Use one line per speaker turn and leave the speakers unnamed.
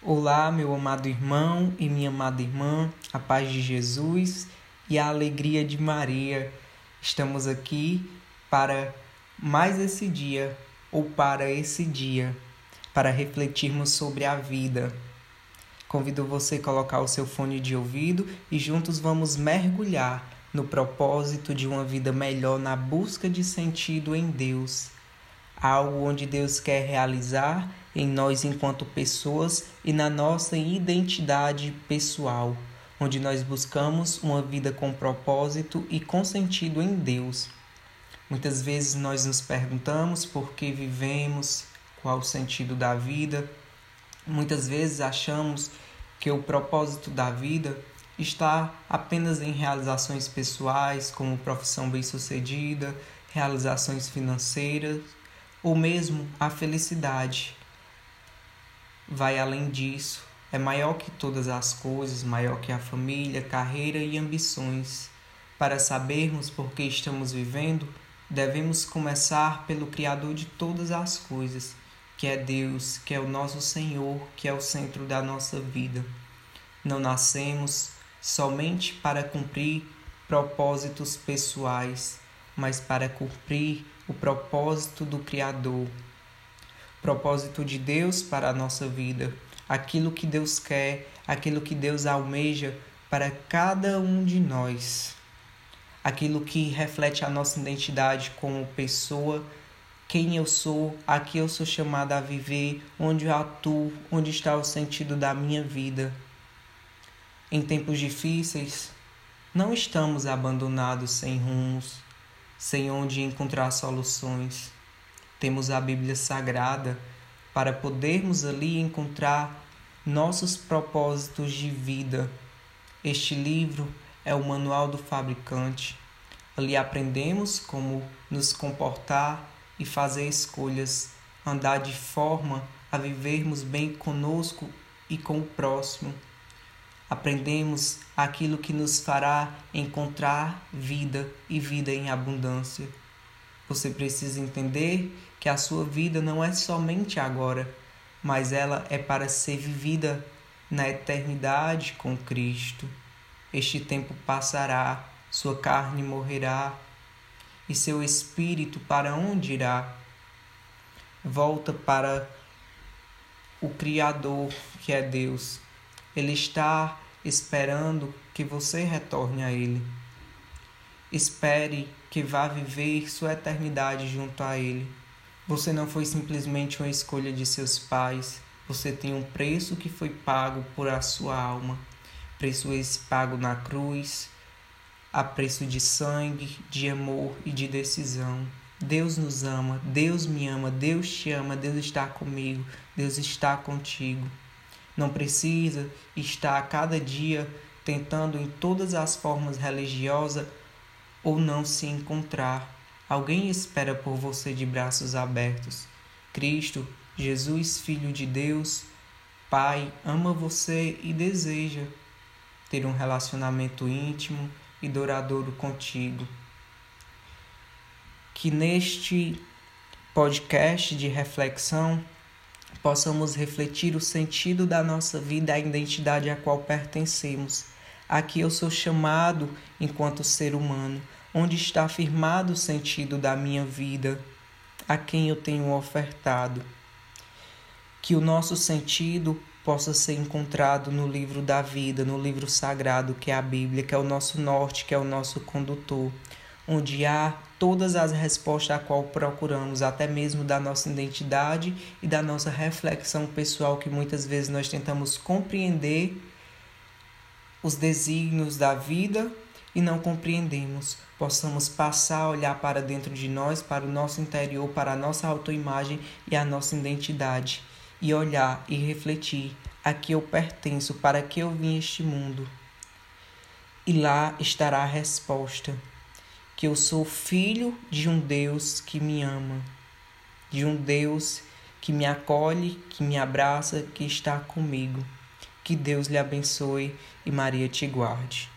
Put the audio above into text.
Olá, meu amado irmão e minha amada irmã, a paz de Jesus e a alegria de Maria. Estamos aqui para mais esse dia, ou para esse dia, para refletirmos sobre a vida. Convido você a colocar o seu fone de ouvido e juntos vamos mergulhar no propósito de uma vida melhor na busca de sentido em Deus algo onde Deus quer realizar em nós enquanto pessoas e na nossa identidade pessoal, onde nós buscamos uma vida com propósito e com sentido em Deus. Muitas vezes nós nos perguntamos por que vivemos, qual o sentido da vida. Muitas vezes achamos que o propósito da vida está apenas em realizações pessoais, como profissão bem-sucedida, realizações financeiras ou mesmo a felicidade. Vai além disso, é maior que todas as coisas, maior que a família, carreira e ambições. Para sabermos por que estamos vivendo, devemos começar pelo Criador de todas as coisas, que é Deus, que é o nosso Senhor, que é o centro da nossa vida. Não nascemos somente para cumprir propósitos pessoais, mas para cumprir o propósito do Criador, propósito de Deus para a nossa vida, aquilo que Deus quer, aquilo que Deus almeja para cada um de nós, aquilo que reflete a nossa identidade como pessoa, quem eu sou, a que eu sou chamada a viver, onde eu atuo, onde está o sentido da minha vida. Em tempos difíceis, não estamos abandonados sem rumos sem onde encontrar soluções. Temos a Bíblia Sagrada para podermos ali encontrar nossos propósitos de vida. Este livro é o manual do fabricante. Ali aprendemos como nos comportar e fazer escolhas, andar de forma a vivermos bem conosco e com o próximo aprendemos aquilo que nos fará encontrar vida e vida em abundância. Você precisa entender que a sua vida não é somente agora, mas ela é para ser vivida na eternidade com Cristo. Este tempo passará, sua carne morrerá, e seu espírito para onde irá? Volta para o Criador, que é Deus, ele está esperando que você retorne a Ele. Espere que vá viver sua eternidade junto a Ele. Você não foi simplesmente uma escolha de seus pais. Você tem um preço que foi pago por a sua alma. Preço esse pago na cruz, a preço de sangue, de amor e de decisão. Deus nos ama, Deus me ama, Deus te ama, Deus está comigo, Deus está contigo. Não precisa estar a cada dia tentando em todas as formas religiosas ou não se encontrar. Alguém espera por você de braços abertos. Cristo, Jesus, Filho de Deus, Pai, ama você e deseja ter um relacionamento íntimo e duradouro contigo. Que neste podcast de reflexão possamos refletir o sentido da nossa vida, a identidade a qual pertencemos. Aqui eu sou chamado enquanto ser humano, onde está afirmado o sentido da minha vida, a quem eu tenho ofertado. Que o nosso sentido possa ser encontrado no livro da vida, no livro sagrado que é a Bíblia, que é o nosso norte, que é o nosso condutor, onde há todas as respostas a qual procuramos, até mesmo da nossa identidade e da nossa reflexão pessoal, que muitas vezes nós tentamos compreender os desígnios da vida e não compreendemos. Possamos passar a olhar para dentro de nós, para o nosso interior, para a nossa autoimagem e a nossa identidade, e olhar e refletir: a que eu pertenço, para que eu vim este mundo. E lá estará a resposta que eu sou filho de um Deus que me ama, de um Deus que me acolhe, que me abraça, que está comigo. Que Deus lhe abençoe e Maria te guarde.